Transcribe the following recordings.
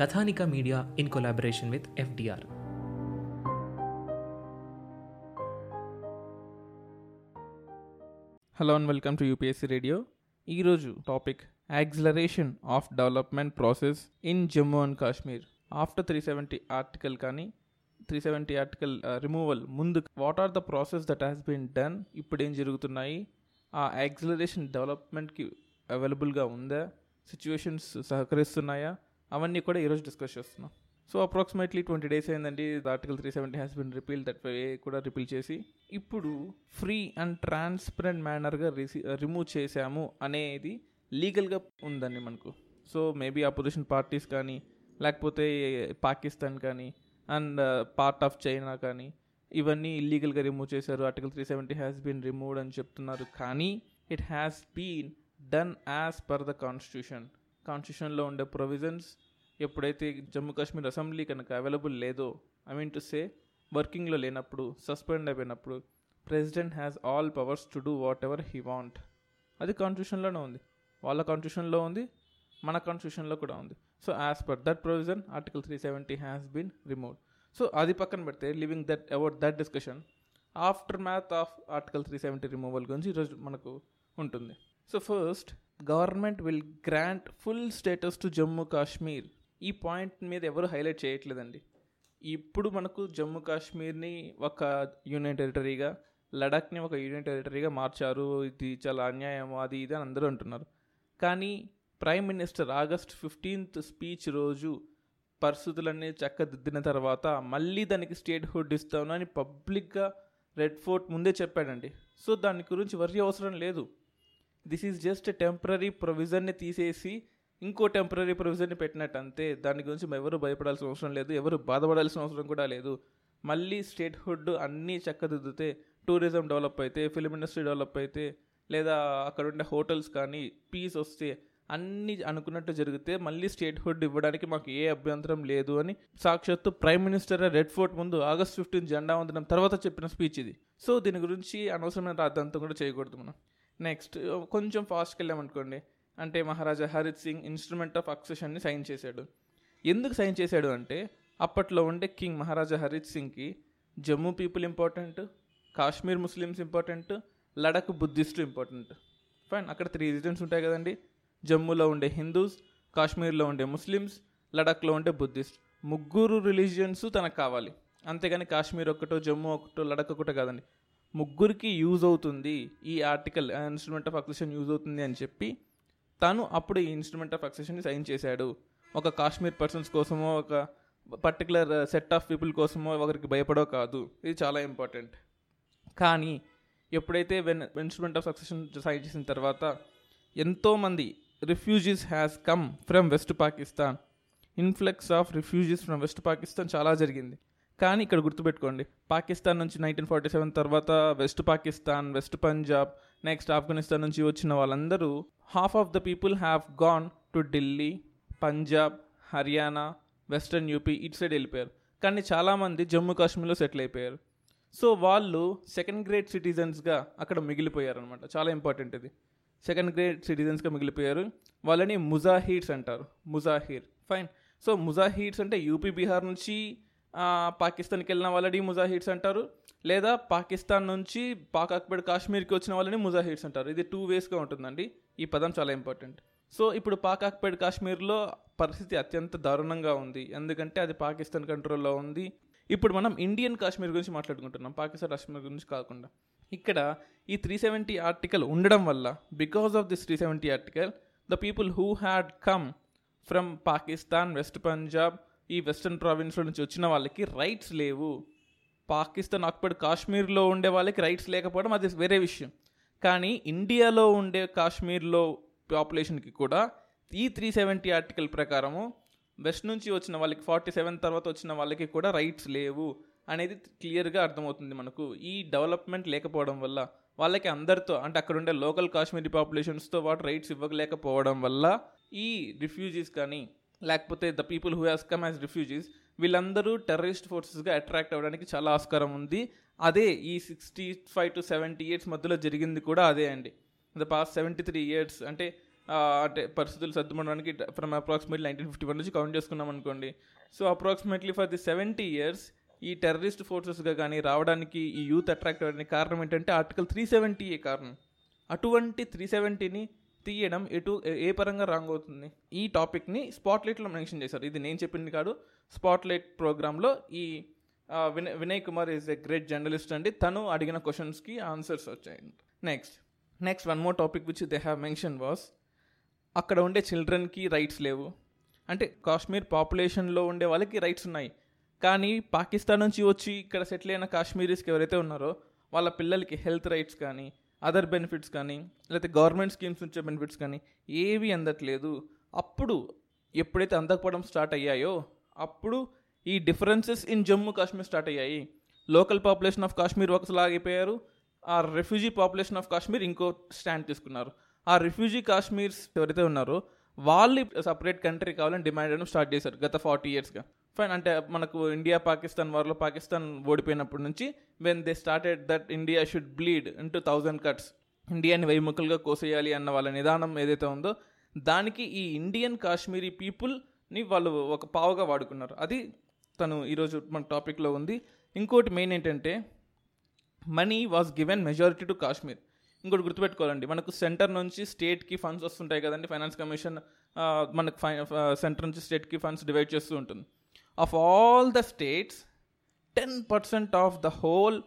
Kathanika media in collaboration with FDR. Hello and welcome to UPSC radio. ఈరోజు topic acceleration of development process in Jammu and Kashmir. After three seventy article కానీ three seventy article removal ముందు what are the process that has been done ఇప్పుడు ఏం జరుగుతున్నాయి? ఆ acceleration డెవలప్మెంట్కి అవైలబుల్గా ఉందా? సిచ్యువేషన్స్ సహకరిస్తున్నాయా? అవన్నీ కూడా ఈరోజు డిస్కస్ చేస్తున్నాం. సో అప్రాక్సిమేట్లీ ట్వంటీ డేస్ అయిందండి. Article three seventy has been repeal that way కూడా రిపీల్ చేసి ఇప్పుడు ఫ్రీ అండ్ ట్రాన్స్పరెంట్ మేనర్గా రిసీ రిమూవ్ చేశాము అనేది లీగల్గా ఉందండి మనకు. సో మేబీ అపోజిషన్ పార్టీస్ కానీ లేకపోతే పాకిస్తాన్ కానీ అండ్ పార్ట్ ఆఫ్ చైనా కానీ ఇవన్నీ ఇల్లీగల్గా రిమూవ్ చేశారు. Article three seventy has been removed అని చెప్తున్నారు. కానీ it has been done as per the constitution కాన్స్టిట్యూషన్లో ఉండే ప్రొవిజన్స్ ఎప్పుడైతే జమ్మూ కాశ్మీర్ అసెంబ్లీ కనుక అవైలబుల్ లేదో ఐ మీన్ టు సే వర్కింగ్లో లేనప్పుడు సస్పెండ్ అయిపోయినప్పుడు president has all powers to do whatever he want అది కాన్స్టిట్యూషన్లోనే ఉంది. వాళ్ళ కాన్స్టిట్యూషన్లో ఉంది మన కాన్స్టిట్యూషన్లో కూడా ఉంది. So as per that provision article three seventy has been removed so అది పక్కన పెడితే leaving that about that discussion aftermath of article three seventy removal గురించి ఈరోజు మనకు ఉంటుంది. So first government will grant full status to Jammu Kashmir. ఈ point మీద ఎవరు హైలైట్ చేయట్లేదండి. ఇప్పుడు మనకు జమ్మూ కాశ్మీర్ని ఒక యూనియన్ టెరిటరీగా లడాక్ని ఒక యూనియన్ టెరిటరీగా మార్చారు. ఇది చాలా అన్యాయం అది ఇది అని అందరూ అంటున్నారు. కానీ prime minister August fifteenth speech రోజు పరిస్థితులన్నీ చక్కదిద్దిన తర్వాత మళ్ళీ దానికి స్టేట్ హుడ్ ఇస్తాను అని పబ్లిక్గా రెడ్ ఫోర్ట్ ముందే చెప్పాడండి. సో దాని గురించి వరి అవసరం లేదు. దిస్ ఈజ్ జస్ట్ టెంపరీ ప్రొవిజన్ని తీసేసి ఇంకో టెంపరీ ప్రొవిజన్ని పెట్టినట్టు అంతే దాని గురించి ఎవరు భయపడాల్సిన అవసరం లేదు ఎవరు బాధపడాల్సిన అవసరం కూడా లేదు. మళ్ళీ స్టేట్ హుడ్ అన్నీ చక్కదిద్దితే టూరిజం డెవలప్ అయితే ఫిలిం ఇండస్ట్రీ డెవలప్ అయితే లేదా అక్కడ ఉండే హోటల్స్ కానీ పీస్ వస్తే అన్నీ అనుకున్నట్టు జరిగితే మళ్ళీ స్టేట్ హుడ్ ఇవ్వడానికి మాకు ఏ అభ్యంతరం లేదు అని సాక్షాత్తు ప్రైమ్ మినిస్టర్ రెడ్ ఫోర్ట్ ముందు ఆగస్ట్ ఫిఫ్టీన్ జెండా వందనం తర్వాత చెప్పిన స్పీచ్ ఇది. సో దీని గురించి అనవసరమైన రాద్ధాంతం కూడా చేయకూడదు మనం. నెక్స్ట్ కొంచెం ఫాస్ట్కి వెళ్ళామనుకోండి అంటే మహారాజా హరిత్ సింగ్ ఇన్స్ట్రుమెంట్ ఆఫ్ అక్సెషన్ని సైన్ చేశాడు. ఎందుకు సైన్ చేశాడు అంటే అప్పట్లో ఉండే king Maharaja Harit సింగ్కి Jammu people important Kashmir Muslims important Ladakh Buddhist important fine అక్కడ త్రీ రీజన్స్ ఉంటాయి కదండి. జమ్మూలో ఉండే హిందూస్ కాశ్మీర్లో ఉండే ముస్లిమ్స్ లడఖ్లో ఉండే బుద్ధిస్ట్. ముగ్గురు రిలీజియన్స్ తనకు కావాలి. అంతేగాని కాశ్మీర్ ఒకటో జమ్మూ ఒకటో లడక్ ఒకటో కాదండి. ముగ్గురికి యూజ్ అవుతుంది ఈ article instrument of accession use అవుతుంది అని చెప్పి తను అప్పుడు ఈ ఇన్స్ట్రుమెంట్ ఆఫ్ అక్సెషన్ని సైన్ చేశాడు. ఒక కాశ్మీర్ పర్సన్స్ కోసమో ఒక పర్టికులర్ సెట్ ఆఫ్ పీపుల్ కోసమో ఒకరికి భయపడో కాదు. ఇది చాలా ఇంపార్టెంట్. కానీ ఎప్పుడైతే when instrument of succession sign చేసిన తర్వాత ఎంతోమంది refugees has come from west Pakistan. Influx of refugees from west Pakistan చాలా జరిగింది. కానీ ఇక్కడ గుర్తుపెట్టుకోండి. పాకిస్తాన్ నుంచి నైన్టీన్ ఫార్టీ సెవెన్ తర్వాత west Pakistan west Punjab next Afghanistan నుంచి వచ్చిన వాళ్ళందరూ half of the people have gone to Delhi Punjab Haryana western UP ఇటు సైడ్ వెళ్ళిపోయారు. కానీ చాలామంది జమ్మూ కాశ్మీర్లో సెటిల్ అయిపోయారు. సో వాళ్ళు సెకండ్ గ్రేడ్ సిటిజన్స్గా అక్కడ మిగిలిపోయారు అనమాట చాలా ఇంపార్టెంట్ ఇది. సెకండ్ గ్రేడ్ సిటిజన్స్గా మిగిలిపోయారు. వాళ్ళని ముజాహీర్స్ అంటారు. ముజాహీర్. ఫైన్ సో ముజాహీర్స్ అంటే యూపీ బీహార్ నుంచి పాకిస్తాన్కి వెళ్ళిన వాళ్ళని ముజాహిడ్స్ అంటారు. లేదా పాకిస్తాన్ నుంచి పాక్ అక్బర్ కాశ్మీర్కి వచ్చిన వాళ్ళని ముజాహిడ్స్ అంటారు. ఇది టూ వేస్గా ఉంటుందండి. ఈ పదం చాలా ఇంపార్టెంట్ సో ఇప్పుడు పాక్ ఆక్యుపైడ్ కాశ్మీర్లో పరిస్థితి అత్యంత దారుణంగా ఉంది. ఎందుకంటే అది పాకిస్తాన్ కంట్రోల్లో ఉంది. ఇప్పుడు మనం ఇండియన్ కాశ్మీర్ గురించి మాట్లాడుకుంటున్నాం. పాకిస్తాన్ కాశ్మీర్ గురించి కాకుండా. ఇక్కడ ఈ త్రీ సెవెంటీ ఆర్టికల్ ఉండడం వల్ల because of this three seventy article the people who had come from Pakistan west Punjab ఈ వెస్టర్న్ ప్రావిన్స్లో నుంచి వచ్చిన వాళ్ళకి రైట్స్ లేవు. పాకిస్తాన్ ఆక్యుపైడ్ కాశ్మీర్లో ఉండే వాళ్ళకి రైట్స్ లేకపోవడం అది వేరే విషయం. కానీ ఇండియాలో ఉండే కాశ్మీర్లో పాపులేషన్కి కూడా ఈ త్రీ సెవెంటీ ఆర్టికల్ ప్రకారము వెస్ట్ నుంచి వచ్చిన వాళ్ళకి ఫార్టీ సెవెన్ తర్వాత వచ్చిన వాళ్ళకి కూడా రైట్స్ లేవు అనేది క్లియర్గా అర్థమవుతుంది మనకు. ఈ డెవలప్మెంట్ లేకపోవడం వల్ల వాళ్ళకి అందరితో అంటే అక్కడ ఉండే లోకల్ కాశ్మీరీ పాపులేషన్స్తో పాటు రైట్స్ ఇవ్వలేకపోవడం వల్ల ఈ రిఫ్యూజీస్ కానీ లేకపోతే the people who has come as refugees వీళ్ళందరూ టెర్రరిస్ట్ ఫోర్సెస్గా అట్రాక్ట్ అవ్వడానికి చాలా ఆస్కారం ఉంది. అదే ఈ sixty five to seventy years మధ్యలో జరిగింది కూడా అదే అండి. The past seventy three years అంటే అంటే పరిస్థితులు సర్దుమనడానికి from approximately nineteen fifty one నుంచి కౌంట్ చేసుకున్నాం అనుకోండి. So approximately for the seventy years ఈ టెర్రరిస్ట్ ఫోర్సెస్గా కానీ రావడానికి ఈ యూత్ అట్రాక్ట్ అవ్వడానికి కారణం ఏంటంటే ఆర్టికల్ త్రీ సెవెంటీయే కారణం. అటువంటి త్రీ సెవెంటీని తీయడం ఎటు ఏ- పరంగా రాంగ్ అవుతుంది? ఈ టాపిక్ని స్పాట్లైట్లో మెన్షన్ చేశారు. ఇది నేను చెప్పింది కాదు. స్పాట్లైట్ ప్రోగ్రాంలో ఈ Vinay Vinay Kumar is a great journalist అండి. తను అడిగిన క్వశ్చన్స్కి ఆన్సర్స్ వచ్చాయి. Next next one more topic which they have mention was అక్కడ ఉండే చిల్డ్రన్కి రైట్స్ లేవు. అంటే కాశ్మీర్ పాపులేషన్లో ఉండే వాళ్ళకి రైట్స్ ఉన్నాయి. కానీ పాకిస్తాన్ నుంచి వచ్చి ఇక్కడ సెటిల్ అయిన కాశ్మీరీస్కి ఎవరైతే ఉన్నారో వాళ్ళ పిల్లలకి హెల్త్ రైట్స్ కానీ అదర్ బెనిఫిట్స్ కానీ లేకపోతే గవర్నమెంట్ స్కీమ్స్ నుంచే బెనిఫిట్స్ కానీ ఏవి అందట్లేదు. అప్పుడు ఎప్పుడైతే అందకపోవడం స్టార్ట్ అయ్యాయో అప్పుడు ఈ differences in Jammu Kashmir start అయ్యాయి. లోకల్ పాపులేషన్ ఆఫ్ కాశ్మీర్ ఒకసారి అయిపోయారు. ఆ రెఫ్యూజీ పాపులేషన్ ఆఫ్ కాశ్మీర్ ఇంకో స్టాండ్ తీసుకున్నారు. ఆ రిఫ్యూజీ కాశ్మీర్స్ ఎవరైతే ఉన్నారో వాళ్ళు సపరేట్ కంట్రీ కావాలని డిమాండ్ చేయడం స్టార్ట్ చేశారు గత ఫార్టీ ఇయర్స్గా ఫైన్ అంటే మనకు ఇండియా పాకిస్తాన్ వారిలో పాకిస్తాన్ ఓడిపోయినప్పటి నుంచి when they started that India should bleed into thousand cuts ఇండియాని వెయ్యి ముక్కలుగా కోసేయాలి అన్న వాళ్ళ నిదానం ఏదైతే ఉందో దానికి ఈ ఇండియన్ కాశ్మీరీ పీపుల్ని వాళ్ళు ఒక పావుగా వాడుకున్నారు. అది తను ఈరోజు మన టాపిక్లో ఉంది. ఇంకోటి మెయిన్ ఏంటంటే money was given majority to Kashmir ఇంకోటి గుర్తుపెట్టుకోవాలండి. మనకు సెంటర్ నుంచి స్టేట్కి ఫండ్స్ వస్తుంటాయి కదండి. ఫైనాన్స్ కమిషన్ మనకు ఫై సెంటర్ నుంచి స్టేట్కి ఫండ్స్ డివైడ్ చేస్తూ ఉంటుంది. Of all the states ten percent of the whole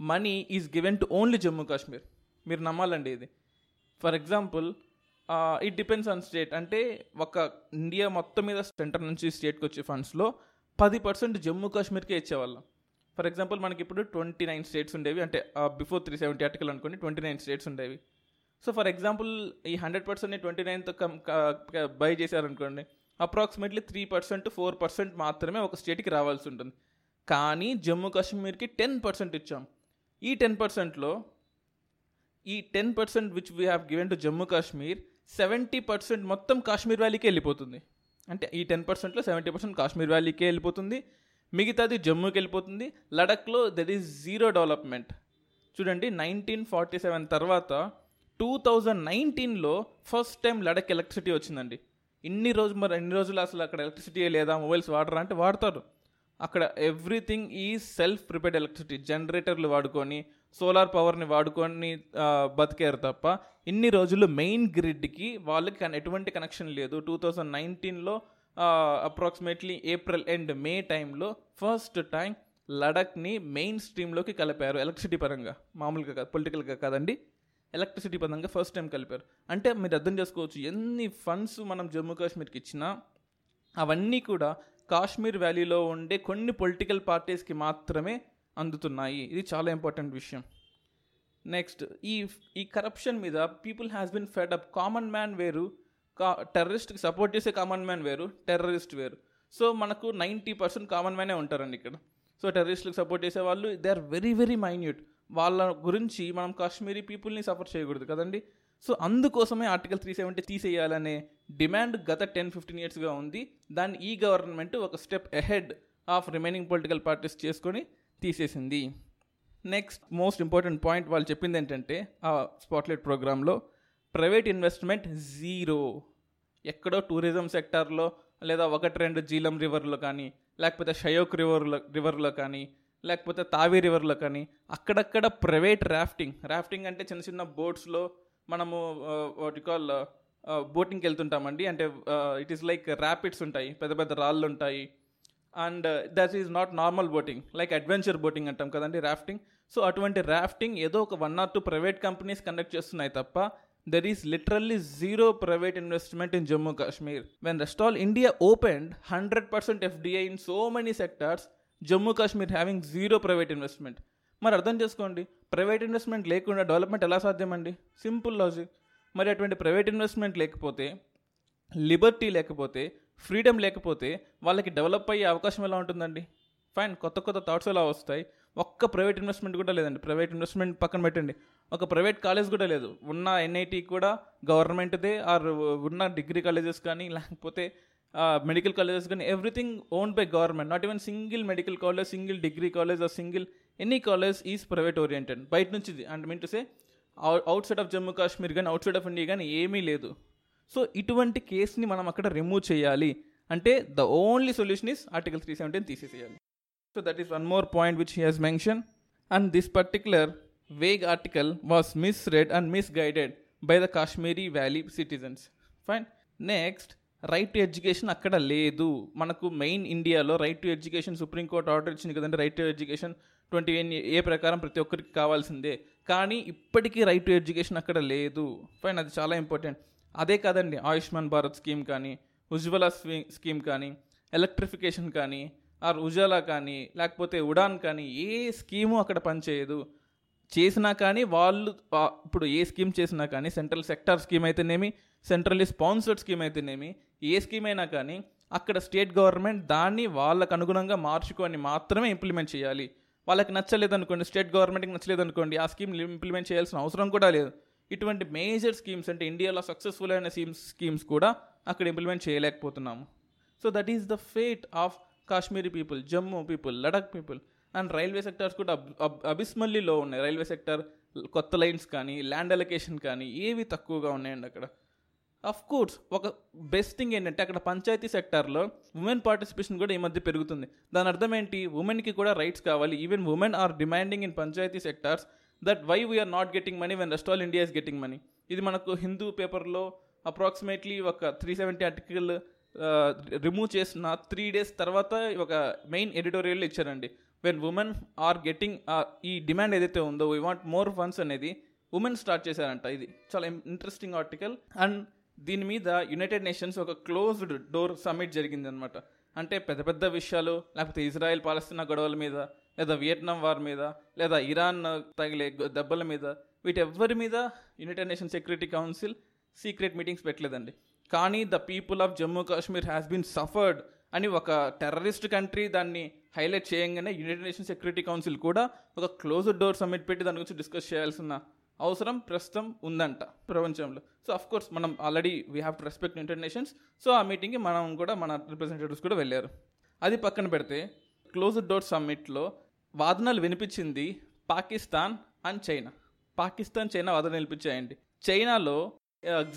money is given to only Jammu Kashmir మీరు నమ్మాలండి ఇది. For example it depends on state అంటే ఒక ఇండియా మొత్తం మీద సెంటర్ నుంచి స్టేట్కి వచ్చే ఫండ్స్లో పది పర్సెంట్ జమ్మూ కాశ్మీర్కే ఇచ్చేవాళ్ళం. ఫర్ ఎగ్జాంపుల్ మనకి ఇప్పుడు ట్వంటీ నైన్ స్టేట్స్ ఉండేవి. అంటే బిఫోర్ త్రీ సెవెంటీ ఆర్టికల్ అనుకోండి ట్వంటీ నైన్ స్టేట్స్ ఉండేవి. సో ఫర్ ఎగ్జాంపుల్ ఈ హండ్రెడ్ పర్సెంట్ని ట్వంటీ నైన్తో కమ్ బై చేశారనుకోండి approximately three percent four percent మాత్రమే ఒక స్టేట్కి రావాల్సి ఉంటుంది. కానీ జమ్మూ కాశ్మీర్కి టెన్ పర్సెంట్ ఇచ్చాం. ఈ టెన్ పర్సెంట్లో ఈ ten percent which we have given to Jammu Kashmir seventy percent మొత్తం కాశ్మీర్ వ్యాలీకే వెళ్ళిపోతుంది. అంటే ఈ టెన్ పర్సెంట్లో సెవెంటీ పర్సెంట్ కాశ్మీర్ వ్యాలీకే వెళ్ళిపోతుంది. మిగతాది జమ్మూకి వెళ్ళిపోతుంది. లడఖ్లో దట్ ఈస్ జీరో డెవలప్మెంట్ చూడండి నైన్టీన్ ఫార్టీ సెవెన్ తర్వాత టూ థౌజండ్ నైన్టీన్లో ఫస్ట్ టైం లడక్ ఎలక్ట్రిసిటీ వచ్చిందండి. ఇన్ని రోజు మరి ఎన్ని రోజులు అసలు అక్కడ ఎలక్ట్రిసిటీ లేదా మొబైల్స్ వాడరా అంటే వాడతారు. అక్కడ ఎవ్రీథింగ్ ఈ సెల్ఫ్ ప్రిపేర్డ్ ఎలక్ట్రిసిటీ జనరేటర్లు వాడుకొని సోలార్ పవర్ని వాడుకొని బతికారు తప్ప ఇన్ని రోజులు మెయిన్ గ్రిడ్కి వాళ్ళకి ఎటువంటి కనెక్షన్ లేదు. టూ థౌజండ్ నైన్టీన్లో అప్రాక్సిమేట్లీ ఏప్రిల్ ఎండ్ మే టైంలో ఫస్ట్ టైం లడఖ్ని మెయిన్ స్ట్రీమ్లోకి కలిపారు ఎలక్ట్రిసిటీ పరంగా. మామూలుగా కాదు పొలిటికల్గా కాదండి. ఎలక్ట్రిసిటీ పదంగా ఫస్ట్ టైం కలిపారు. అంటే మీరు అర్థం చేసుకోవచ్చు ఎన్ని ఫండ్స్ మనం జమ్మూ కాశ్మీర్కి ఇచ్చినా అవన్నీ కూడా కాశ్మీర్ వ్యాలీలో ఉండే కొన్ని పొలిటికల్ పార్టీస్కి మాత్రమే అందుతున్నాయి. ఇది చాలా ఇంపార్టెంట్ విషయం. నెక్స్ట్ ఈ ఈ కరప్షన్ మీద people has been fed up common man వేరు కా టెర్రరిస్ట్కి సపోర్ట్ చేసే కామన్ మ్యాన్ వేరు టెర్రరిస్ట్ వేరు. సో మనకు నైంటీ పర్సెంట్ కామన్ మ్యానే ఉంటారండి ఇక్కడ. సో టెర్రరిస్టులకు సపోర్ట్ చేసే వాళ్ళు they are very very minute వాళ్ళ గురించి మనం కాశ్మీరీ పీపుల్ని సఫర్ చేయకూడదు కదండి? సో అందుకోసమే ఆర్టికల్ త్రీ సెవెంటీ తీసేయాలనే డిమాండ్ గత టెన్ ఫిఫ్టీన్ ఇయర్స్గా ఉంది. దాన్ని ఈ గవర్నమెంట్ ఒక step ahead of remaining political parties చేసుకొని తీసేసింది. నెక్స్ట్ మోస్ట్ ఇంపార్టెంట్ పాయింట్ వాళ్ళు చెప్పింది ఏంటంటే ఆ స్పాట్లైట్ ప్రోగ్రాంలో ప్రైవేట్ ఇన్వెస్ట్మెంట్ జీరో. ఎక్కడో టూరిజం సెక్టార్లో లేదా ఒకటి రెండు జీలం రివర్లో కానీ లేకపోతే షయోక్ రివర్లో రివర్లో కానీ లేకపోతే తావి రివర్లో కానీ అక్కడక్కడ ప్రైవేట్ రాఫ్టింగ్ రాఫ్టింగ్ అంటే చిన్న చిన్న బోట్స్లో మనము వాటి కాల్ బోటింగ్కి వెళ్తుంటామండి. అంటే ఇట్ ఈస్ లైక్ ర్యాపిడ్స్ ఉంటాయి పెద్ద పెద్ద రాళ్ళు ఉంటాయి. And that is not normal boating like adventure boating అంటాం కదండి రాఫ్టింగ్. సో అటువంటి రాఫ్టింగ్ ఏదో ఒక one or two private companies conduct చేస్తున్నాయి తప్ప there is literally zero private investment in Jammu Kashmir when rest all India open hundred percent FDI in so many sectors Jammu Kashmir having zero private investment మరి అర్థం చేసుకోండి private investment లేకుండా development ఎలా సాధ్యమండి? Simple logic మరి అటువంటి private investment లేకపోతే liberty లేకపోతే freedom లేకపోతే వాళ్ళకి డెవలప్ అయ్యే అవకాశం ఎలా ఉంటుందండి? ఫైన్ కొత్త కొత్త థాట్స్ ఎలా వస్తాయి? ఒక్క ప్రైవేట్ ఇన్వెస్ట్మెంట్ కూడా లేదండి. ప్రైవేట్ ఇన్వెస్ట్మెంట్ పక్కన పెట్టండి. ఒక ప్రైవేట్ కాలేజ్ కూడా లేదు. ఉన్న ఎన్ఐటి కూడా గవర్నమెంట్దే ఆర్ ఉన్న డిగ్రీ కాలేజెస్ కానీ లేకపోతే మెడికల్ కాలేజెస్ కానీ everything owned by government not even single medical college single degree college or single any college is private oriented బయట నుంచి and mean to say outside of Jammu Kashmir కానీ outside of India కానీ ఏమీ లేదు. So ఇటువంటి కేసుని మనం అక్కడ రిమూవ్ చేయాలి. అంటే the only solution is article three seventeen తీసేసేయాలి. So that is one more point which he has mention and this particular vague article was misread and misguided by the Kashmiri valley citizens fine next right to education అక్కడ లేదు. మనకు main ఇండియాలో right to education supreme court order ఇచ్చింది కదండి right to education twenty N A ప్రకారం ప్రతి ఒక్కరికి కావాల్సిందే. కానీ ఇప్పటికీ రైట్ టు ఎడ్యుకేషన్ అక్కడ లేదు. ఫైన్ అది చాలా ఇంపార్టెంట్ అదే కాదండి ఆయుష్మాన్ భారత్ స్కీమ్ కానీ ఉజ్వల స్కీమ్ కానీ ఎలక్ట్రిఫికేషన్ కానీ ఆర్ ఉజాలా కానీ లేకపోతే ఉడాన్ కానీ ఏ స్కీము అక్కడ పనిచేయదు. చేసినా కానీ వాళ్ళు ఇప్పుడు ఏ స్కీమ్ చేసినా కానీ సెంట్రల్ సెక్టార్ స్కీమ్ అయితేనేమి సెంట్రల్లీ స్పాన్సర్డ్ స్కీమ్ అయితేనేమి ఏ స్కీమ్ అయినా కానీ అక్కడ స్టేట్ గవర్నమెంట్ దాన్ని వాళ్ళకు అనుగుణంగా మార్చుకొని మాత్రమే ఇంప్లిమెంట్ చేయాలి. వాళ్ళకి నచ్చలేదు అనుకోండి స్టేట్ గవర్నమెంట్కి నచ్చలేదు అనుకోండి ఆ స్కీమ్ ఇంప్లిమెంట్ చేయాల్సిన అవసరం కూడా లేదు. ఇటువంటి మేజర్ స్కీమ్స్ అంటే ఇండియాలో సక్సెస్ఫుల్ అయిన స్కీమ్స్ స్కీమ్స్ కూడా అక్కడ implement చేయలేకపోతున్నాము. So that is the fate of Kashmiri people Jammu people Ladakh people and railway sectors కూడా అబ్లో ఉన్నాయి. రైల్వే సెక్టర్ కొత్త లైన్స్ కానీ ల్యాండ్ అలొకేషన్ కానీ ఏవి తక్కువగా ఉన్నాయండి అక్కడ? అఫ్ కోర్స్ ఒక బెస్ట్ థింగ్ ఏంటంటే అక్కడ పంచాయతీ సెక్టార్లో ఉమెన్ పార్టిసిపేషన్ కూడా ఈ మధ్య పెరుగుతుంది. దాని అర్థం ఏంటి? ఉమెన్కి కూడా రైట్స్ కావాలి. Even women are demanding in panchayati sectors that why we are not getting money when rest all India is getting money ఇది మనకు హిందూ పేపర్లో అప్రాక్సిమేట్లీ ఒక త్రీ సెవెంటీ ఆర్టికల్ రిమూవ్ చేసిన త్రీ డేస్ తర్వాత ఒక మెయిన్ ఎడిటోరియల్ ఇచ్చారండి. When women are getting ఈ demand ఏదైతే ఉందో వీ వాంట్ మోర్ ఫండ్స్ అనేది ఉమెన్ స్టార్ట్ చేశారంట. ఇది చాలా ఇంట్రెస్టింగ్ ఆర్టికల్ అండ్ దీని మీద యునైటెడ్ నేషన్స్ ఒక క్లోజ్డ్ డోర్ సమ్మిట్ జరిగింది అనమాట అంటే పెద్ద పెద్ద విషయాలు లేకపోతే ఇజ్రాయెల్ పాలస్తీనా గొడవల మీద లేదా వియట్నాం వార్ మీద లేదా ఇరాన్ తగిలే దెబ్బల మీద వీటెవ్వరి మీద United Nation Security Council secret meetings పెట్టలేదండి. కానీ the people of Jammu Kashmir has been suffered అని ఒక టెర్రరిస్ట్ కంట్రీ దాన్ని హైలైట్ చేయంగానే యునైటెడ్ నేషన్ సెక్యూరిటీ కౌన్సిల్ కూడా ఒక క్లోజ్డ్ డోర్ సమ్మిట్ పెట్టి దాని గురించి డిస్కస్ చేయాల్సిన అవసరం ప్రస్తుతం ఉందంట ప్రపంచంలో. సో అఫ్ కోర్స్ మనం already we have to respect United Nations so ఆ మీటింగ్కి మనం కూడా మన రిప్రజెంటేటివ్స్ కూడా వెళ్ళారు. అది పక్కన పెడితే క్లోజ్డ్ డోర్ సమ్మిట్లో వాదనలు వినిపించింది Pakistan and China. Pakistan China వాదన వినిపించాయండి. చైనాలో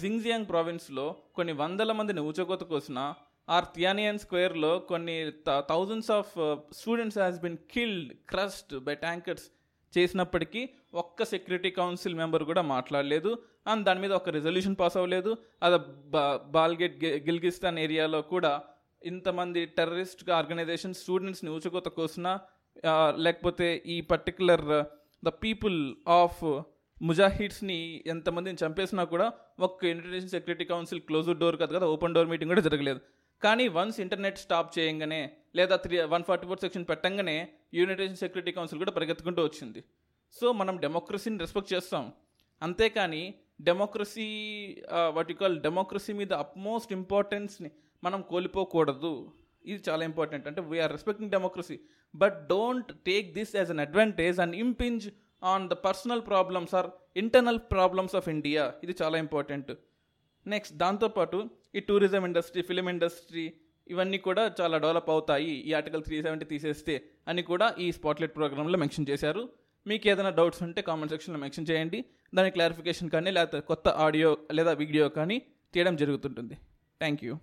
జింగ్జియాంగ్ ప్రావిన్స్లో కొన్ని వందల మందిని ఊచకోత కోసిన ఆర్ థియానియన్ స్క్వేర్లో కొన్ని thousands of students has been killed crushed by tankers చేసినప్పటికీ ఒక్క సెక్యూరిటీ కౌన్సిల్ మెంబర్ కూడా మాట్లాడలేదు. అండ్ దాని మీద ఒక రెజల్యూషన్ పాస్ అవ్వలేదు. అది బాల్గేట్ గిల్గిస్తాన్ ఏరియాలో కూడా ఇంతమంది టెర్రరిస్ట్ ఆర్గనైజేషన్ స్టూడెంట్స్ని ఊచకోత కోసినా లేకపోతే ఈ పర్టికులర్ ద పీపుల్ ఆఫ్ ముజాహిడ్స్ని ఎంతమందిని చంపేసినా కూడా ఒక్క united security council close door కాదు కదా ఓపెన్ డోర్ మీటింగ్ కూడా జరగలేదు. కానీ వన్స్ ఇంటర్నెట్ స్టాప్ చేయంగానే లేదా three one forty four section పెట్టంగానే యునైటెడ్ సెక్యూరిటీ కౌన్సిల్ కూడా పరిగెత్తుకుంటూ వచ్చింది. సో మనం డెమోక్రసీని రెస్పెక్ట్ చేస్తాం. అంతేకాని democracy what you call democracy మీద అప్మోస్ట్ ఇంపార్టెన్స్ని మనం కోల్పోకూడదు. ఇది చాలా ఇంపార్టెంట్ అంటే we are respecting democracy but don't take this as an advantage and impinge on the personal problems or internal problems of India ఇది చాలా ఇంపార్టెంట్ నెక్స్ట్ దాంతోపాటు ఈ టూరిజం ఇండస్ట్రీ ఫిలిం ఇండస్ట్రీ ఇవన్నీ కూడా చాలా డెవలప్ అవుతాయి. ఈ ఆర్టికల్ త్రీ సెవెంటీ తీసేస్తే అని కూడా ఈ స్పాట్లైట్ ప్రోగ్రాంలో మెన్షన్ చేశారు. మీకు ఏదైనా డౌట్స్ ఉంటే కామెంట్ సెక్షన్లో మెన్షన్ చేయండి. దాని క్లారిఫికేషన్ కానీ లేకపోతే కొత్త ఆడియో లేదా వీడియో కానీ తీయడం జరుగుతుంటుంది. Thank you.